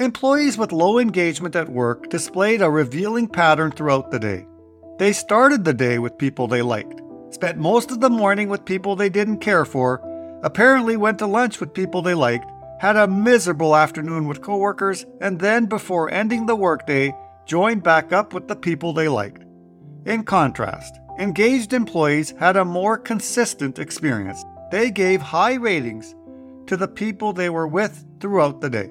Employees with low engagement at work displayed a revealing pattern throughout the day. They started the day with people they liked, spent most of the morning with people they didn't care for, apparently went to lunch with people they liked, had a miserable afternoon with coworkers, and then, before ending the workday, joined back up with the people they liked. In contrast, engaged employees had a more consistent experience. They gave high ratings to the people they were with throughout the day.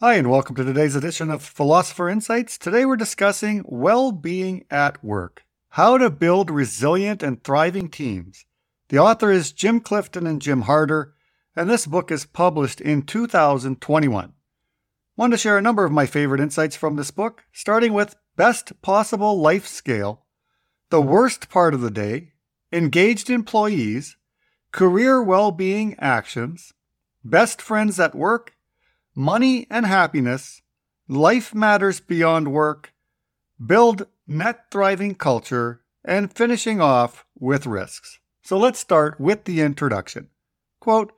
Hi, and welcome to today's edition of Philosopher Insights. Today we're discussing well being at work, how to build resilient and thriving teams. The author is Jim Clifton and Jim Harter, and this book is published in 2021. I want to share a number of my favorite insights from this book, starting with best possible life scale, the worst part of the day, engaged employees, career well being actions, best friends at work, money and happiness, life matters beyond work, build net thriving culture, and finishing off with risks. So let's start with the introduction. Quote,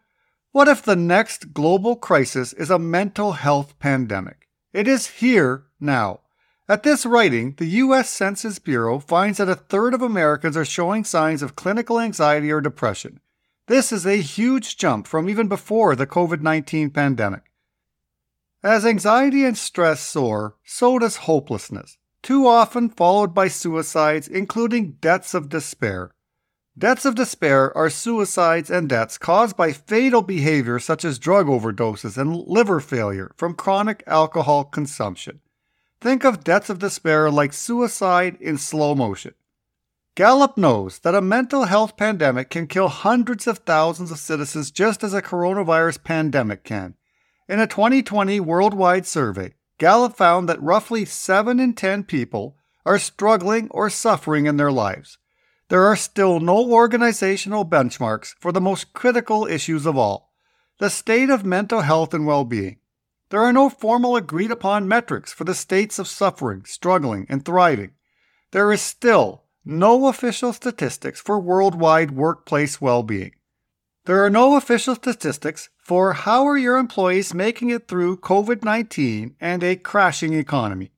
what if the next global crisis is a mental health pandemic? It is here now. At this writing, the U.S. Census Bureau finds that a third of Americans are showing signs of clinical anxiety or depression. This is a huge jump from even before the COVID 19 pandemic. As anxiety and stress soar, so does hopelessness, too often followed by suicides, including deaths of despair. Deaths of despair are suicides and deaths caused by fatal behavior such as drug overdoses and liver failure from chronic alcohol consumption. Think of deaths of despair like suicide in slow motion. Gallup knows that a mental health pandemic can kill hundreds of thousands of citizens just as a coronavirus pandemic can. In a 2020 worldwide survey, Gallup found that roughly 7 in 10 people are struggling or suffering in their lives. There are still no organizational benchmarks for the most critical issues of all the state of mental health and well being. There are no formal agreed upon metrics for the states of suffering, struggling, and thriving. There is still no official statistics for worldwide workplace well being. There are no official statistics for how are your employees making it through COVID 19 and a crashing economy.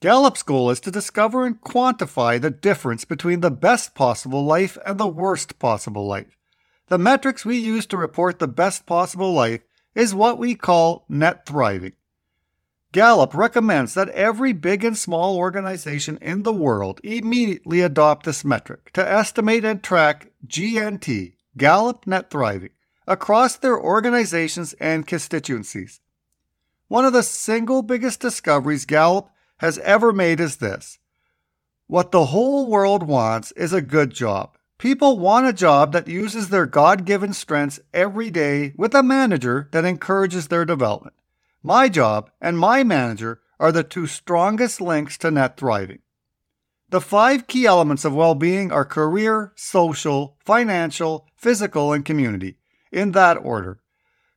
Gallup's goal is to discover and quantify the difference between the best possible life and the worst possible life. The metrics we use to report the best possible life is what we call net thriving. Gallup recommends that every big and small organization in the world immediately adopt this metric to estimate and track GNT, Gallup Net Thriving across their organizations and constituencies. One of the single biggest discoveries Gallup has ever made is this. What the whole world wants is a good job. People want a job that uses their God given strengths every day with a manager that encourages their development. My job and my manager are the two strongest links to net thriving. The five key elements of well being are career, social, financial, physical, and community, in that order.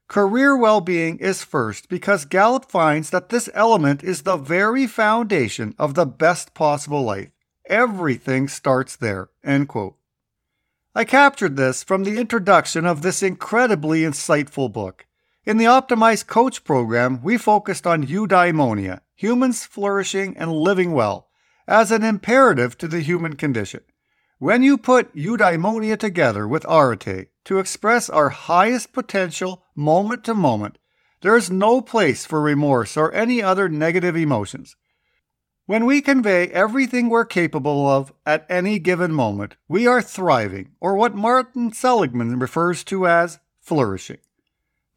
Career well being is first because Gallup finds that this element is the very foundation of the best possible life. Everything starts there. End quote. I captured this from the introduction of this incredibly insightful book. In the Optimized Coach program, we focused on eudaimonia, humans flourishing and living well as an imperative to the human condition. When you put eudaimonia together with arete to express our highest potential moment to moment, there is no place for remorse or any other negative emotions. When we convey everything we're capable of at any given moment, we are thriving, or what Martin Seligman refers to as flourishing.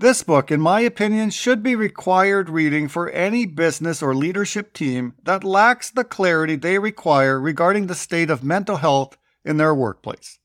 This book, in my opinion, should be required reading for any business or leadership team that lacks the clarity they require regarding the state of mental health in their workplace.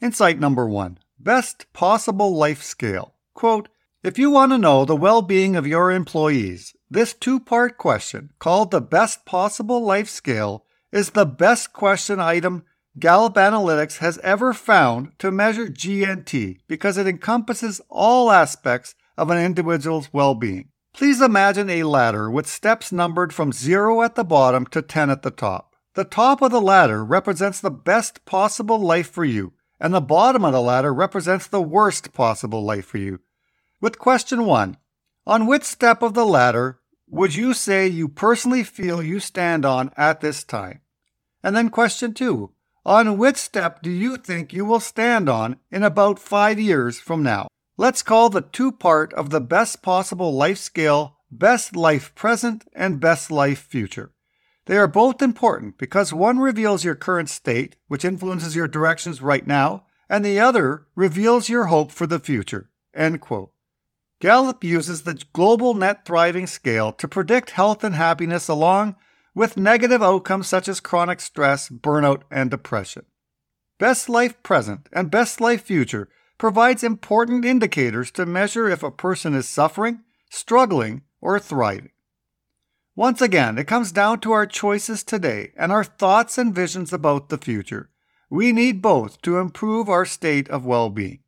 Insight number one Best Possible Life Scale. Quote, If you want to know the well being of your employees, this two part question, called the Best Possible Life Scale, is the best question item Gallup Analytics has ever found to measure GNT because it encompasses all aspects of an individual's well being. Please imagine a ladder with steps numbered from 0 at the bottom to 10 at the top. The top of the ladder represents the best possible life for you, and the bottom of the ladder represents the worst possible life for you. With question 1 On which step of the ladder would you say you personally feel you stand on at this time? And then question 2 On which step do you think you will stand on in about 5 years from now? Let's call the two part of the best possible life scale best life present and best life future. They are both important because one reveals your current state, which influences your directions right now, and the other reveals your hope for the future. End quote. Gallup uses the Global Net Thriving Scale to predict health and happiness along with negative outcomes such as chronic stress, burnout, and depression. Best Life Present and Best Life Future provides important indicators to measure if a person is suffering, struggling, or thriving. Once again, it comes down to our choices today and our thoughts and visions about the future. We need both to improve our state of well being.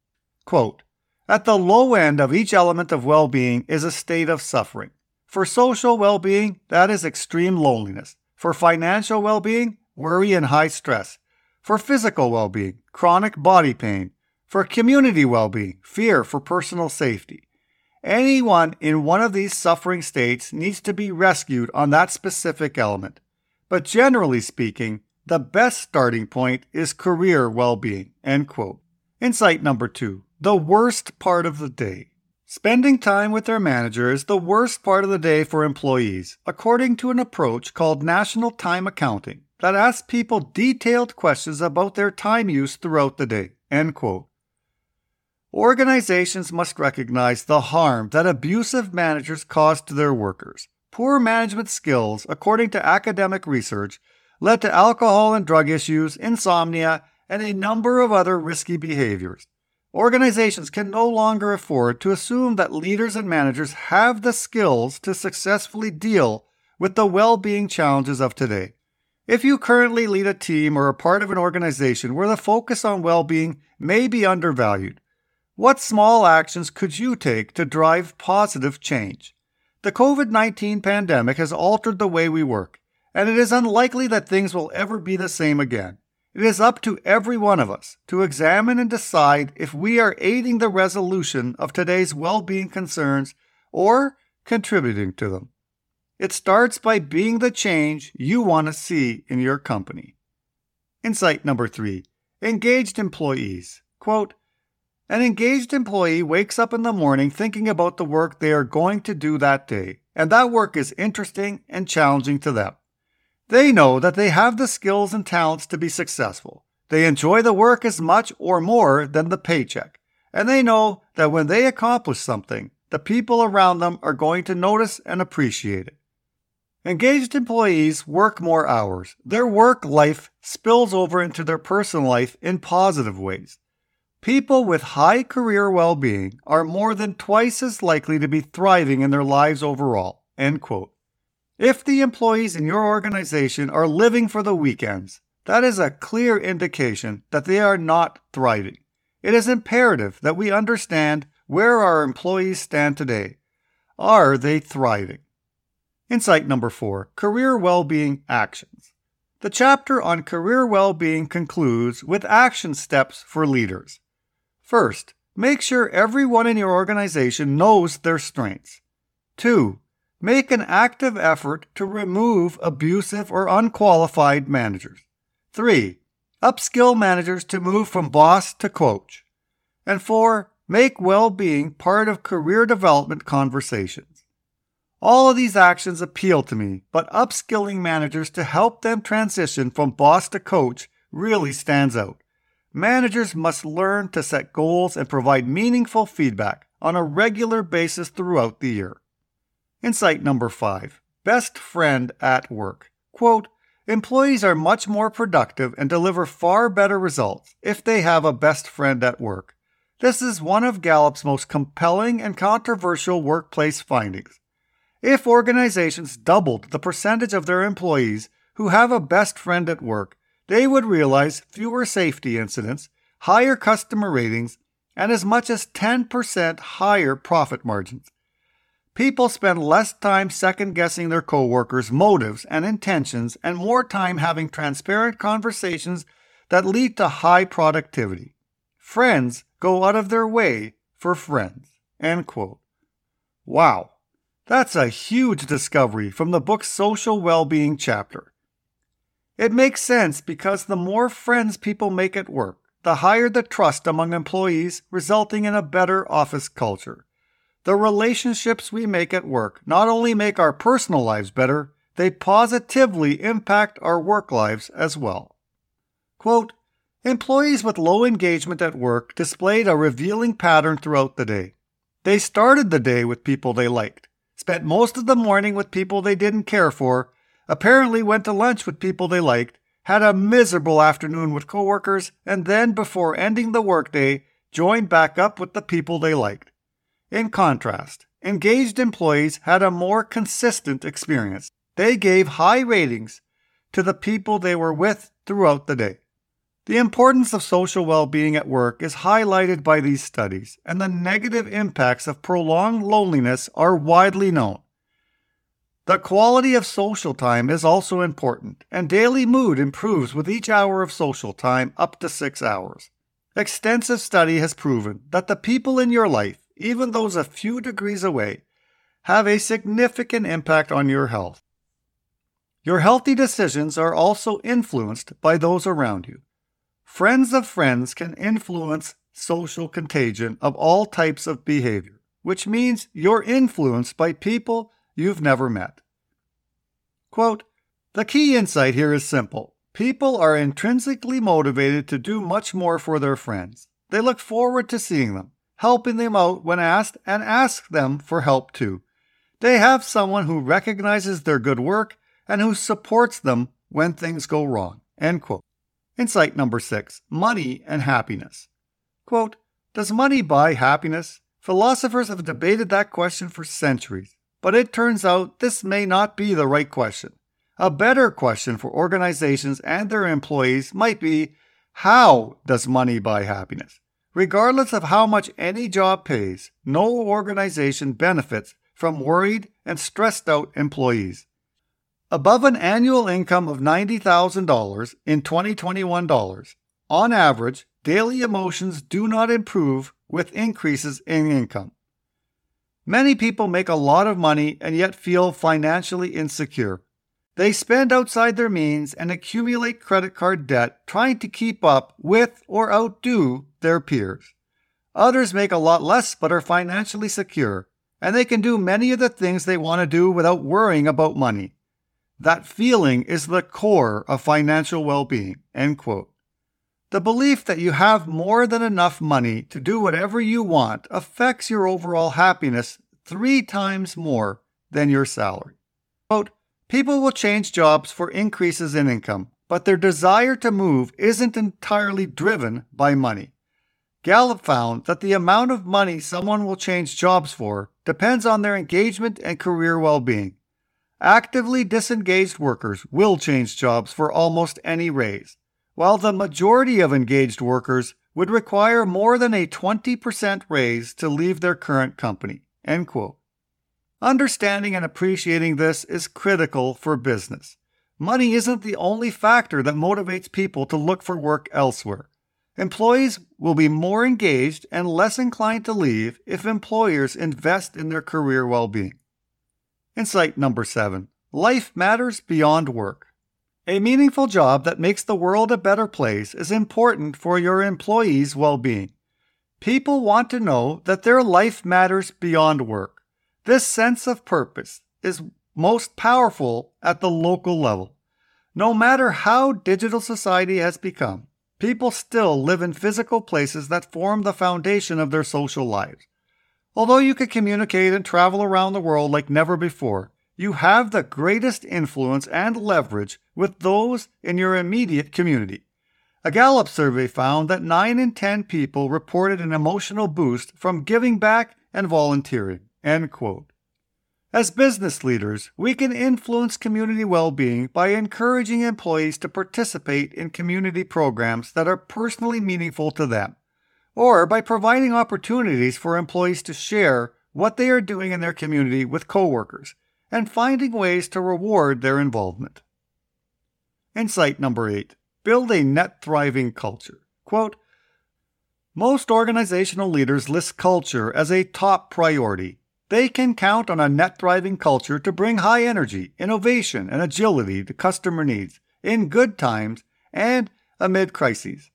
Quote, At the low end of each element of well being is a state of suffering. For social well being, that is extreme loneliness. For financial well being, worry and high stress. For physical well being, chronic body pain. For community well being, fear for personal safety. Anyone in one of these suffering states needs to be rescued on that specific element. But generally speaking, the best starting point is career well being. End quote. Insight number two the worst part of the day. Spending time with their manager is the worst part of the day for employees, according to an approach called National Time Accounting that asks people detailed questions about their time use throughout the day. End quote. Organizations must recognize the harm that abusive managers cause to their workers. Poor management skills, according to academic research, led to alcohol and drug issues, insomnia, and a number of other risky behaviors. Organizations can no longer afford to assume that leaders and managers have the skills to successfully deal with the well being challenges of today. If you currently lead a team or are part of an organization where the focus on well being may be undervalued, what small actions could you take to drive positive change? The COVID 19 pandemic has altered the way we work, and it is unlikely that things will ever be the same again. It is up to every one of us to examine and decide if we are aiding the resolution of today's well being concerns or contributing to them. It starts by being the change you want to see in your company. Insight number three engaged employees. Quote, an engaged employee wakes up in the morning thinking about the work they are going to do that day, and that work is interesting and challenging to them. They know that they have the skills and talents to be successful. They enjoy the work as much or more than the paycheck, and they know that when they accomplish something, the people around them are going to notice and appreciate it. Engaged employees work more hours. Their work life spills over into their personal life in positive ways. People with high career well being are more than twice as likely to be thriving in their lives overall. End quote. If the employees in your organization are living for the weekends, that is a clear indication that they are not thriving. It is imperative that we understand where our employees stand today. Are they thriving? Insight number four Career Well Being Actions. The chapter on career well being concludes with action steps for leaders. First, make sure everyone in your organization knows their strengths. Two, make an active effort to remove abusive or unqualified managers. Three, upskill managers to move from boss to coach. And four, make well being part of career development conversations. All of these actions appeal to me, but upskilling managers to help them transition from boss to coach really stands out. Managers must learn to set goals and provide meaningful feedback on a regular basis throughout the year. Insight number five Best friend at work. Quote, Employees are much more productive and deliver far better results if they have a best friend at work. This is one of Gallup's most compelling and controversial workplace findings. If organizations doubled the percentage of their employees who have a best friend at work, they would realize fewer safety incidents, higher customer ratings, and as much as 10% higher profit margins. People spend less time second guessing their coworkers' motives and intentions and more time having transparent conversations that lead to high productivity. Friends go out of their way for friends. End quote. Wow, that's a huge discovery from the book's social well being chapter. It makes sense because the more friends people make at work, the higher the trust among employees, resulting in a better office culture. The relationships we make at work not only make our personal lives better, they positively impact our work lives as well. Quote, Employees with low engagement at work displayed a revealing pattern throughout the day. They started the day with people they liked, spent most of the morning with people they didn't care for, apparently went to lunch with people they liked, had a miserable afternoon with coworkers, and then, before ending the workday, joined back up with the people they liked. In contrast, engaged employees had a more consistent experience. They gave high ratings to the people they were with throughout the day. The importance of social well being at work is highlighted by these studies, and the negative impacts of prolonged loneliness are widely known. The quality of social time is also important, and daily mood improves with each hour of social time up to six hours. Extensive study has proven that the people in your life, even those a few degrees away, have a significant impact on your health. Your healthy decisions are also influenced by those around you. Friends of friends can influence social contagion of all types of behavior, which means you're influenced by people you've never met. Quote, the key insight here is simple. People are intrinsically motivated to do much more for their friends. They look forward to seeing them, helping them out when asked, and ask them for help too. They have someone who recognizes their good work and who supports them when things go wrong. End quote. Insight number six money and happiness. Quote, Does money buy happiness? Philosophers have debated that question for centuries. But it turns out this may not be the right question. A better question for organizations and their employees might be how does money buy happiness? Regardless of how much any job pays, no organization benefits from worried and stressed out employees. Above an annual income of $90,000 in 2021 dollars, on average, daily emotions do not improve with increases in income. Many people make a lot of money and yet feel financially insecure. They spend outside their means and accumulate credit card debt trying to keep up with or outdo their peers. Others make a lot less but are financially secure, and they can do many of the things they want to do without worrying about money. That feeling is the core of financial well being. The belief that you have more than enough money to do whatever you want affects your overall happiness three times more than your salary. Quote, People will change jobs for increases in income, but their desire to move isn't entirely driven by money. Gallup found that the amount of money someone will change jobs for depends on their engagement and career well being. Actively disengaged workers will change jobs for almost any raise while the majority of engaged workers would require more than a 20% raise to leave their current company. End quote. Understanding and appreciating this is critical for business. Money isn't the only factor that motivates people to look for work elsewhere. Employees will be more engaged and less inclined to leave if employers invest in their career well being. Insight number seven life matters beyond work. A meaningful job that makes the world a better place is important for your employees' well being. People want to know that their life matters beyond work. This sense of purpose is most powerful at the local level. No matter how digital society has become, people still live in physical places that form the foundation of their social lives. Although you can communicate and travel around the world like never before, you have the greatest influence and leverage with those in your immediate community. A Gallup survey found that 9 in 10 people reported an emotional boost from giving back and volunteering. End quote. As business leaders, we can influence community well being by encouraging employees to participate in community programs that are personally meaningful to them, or by providing opportunities for employees to share what they are doing in their community with coworkers and finding ways to reward their involvement. Insight number eight build a net thriving culture. Quote, most organizational leaders list culture as a top priority. They can count on a net thriving culture to bring high energy, innovation, and agility to customer needs in good times and amid crises.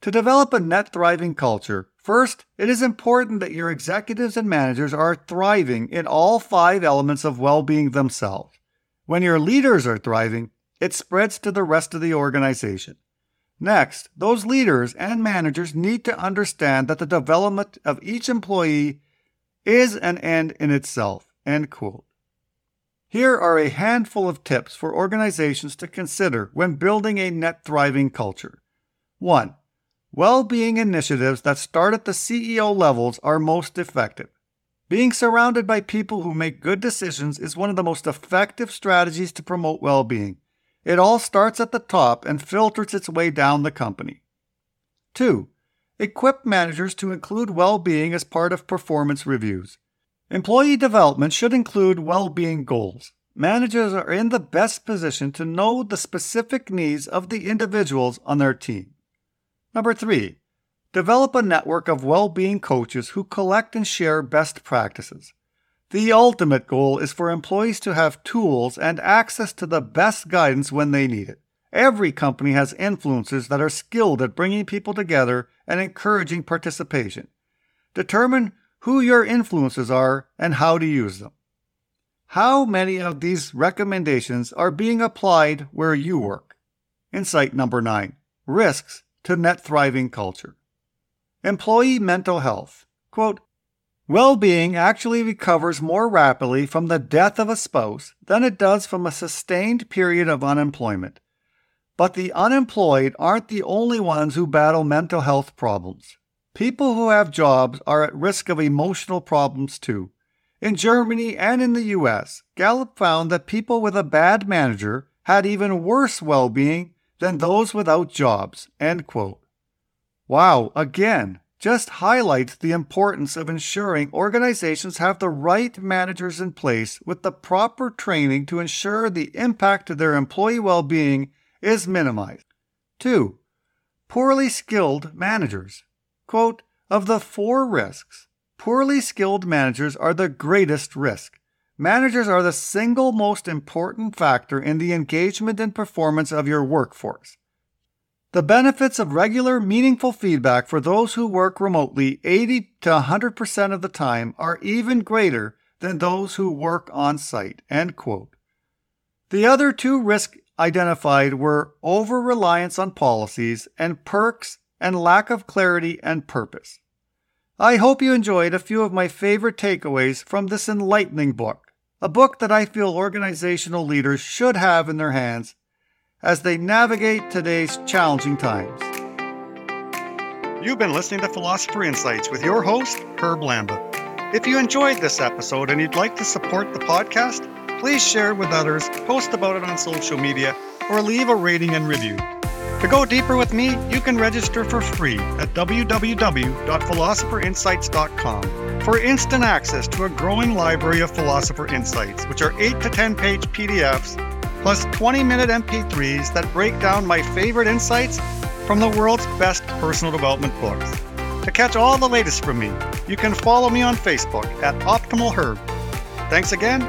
To develop a net thriving culture, first, it is important that your executives and managers are thriving in all five elements of well being themselves. When your leaders are thriving, it spreads to the rest of the organization. Next, those leaders and managers need to understand that the development of each employee is an end in itself. End quote. Here are a handful of tips for organizations to consider when building a net thriving culture. 1. Well being initiatives that start at the CEO levels are most effective. Being surrounded by people who make good decisions is one of the most effective strategies to promote well being. It all starts at the top and filters its way down the company. 2. Equip managers to include well being as part of performance reviews. Employee development should include well being goals. Managers are in the best position to know the specific needs of the individuals on their team. Number 3. Develop a network of well being coaches who collect and share best practices. The ultimate goal is for employees to have tools and access to the best guidance when they need it. Every company has influencers that are skilled at bringing people together and encouraging participation. Determine who your influences are and how to use them. How many of these recommendations are being applied where you work? Insight number nine risks to net thriving culture. Employee mental health. Quote, well being actually recovers more rapidly from the death of a spouse than it does from a sustained period of unemployment. But the unemployed aren't the only ones who battle mental health problems. People who have jobs are at risk of emotional problems too. In Germany and in the US, Gallup found that people with a bad manager had even worse well being than those without jobs. End quote. Wow, again, just highlights the importance of ensuring organizations have the right managers in place with the proper training to ensure the impact of their employee well being is minimized. 2. Poorly skilled managers. Quote, of the four risks, poorly skilled managers are the greatest risk. Managers are the single most important factor in the engagement and performance of your workforce. The benefits of regular, meaningful feedback for those who work remotely 80 to 100% of the time are even greater than those who work on site. End quote. The other two risks identified were over reliance on policies and perks and lack of clarity and purpose. I hope you enjoyed a few of my favorite takeaways from this enlightening book, a book that I feel organizational leaders should have in their hands as they navigate today's challenging times. You've been listening to Philosopher Insights with your host, Herb Lamba. If you enjoyed this episode and you'd like to support the podcast, please share with others, post about it on social media, or leave a rating and review. To go deeper with me, you can register for free at www.philosopherinsights.com for instant access to a growing library of Philosopher Insights, which are 8 to 10 page PDFs plus 20 minute MP3s that break down my favorite insights from the world's best personal development books. To catch all the latest from me, you can follow me on Facebook at Optimal Herb. Thanks again,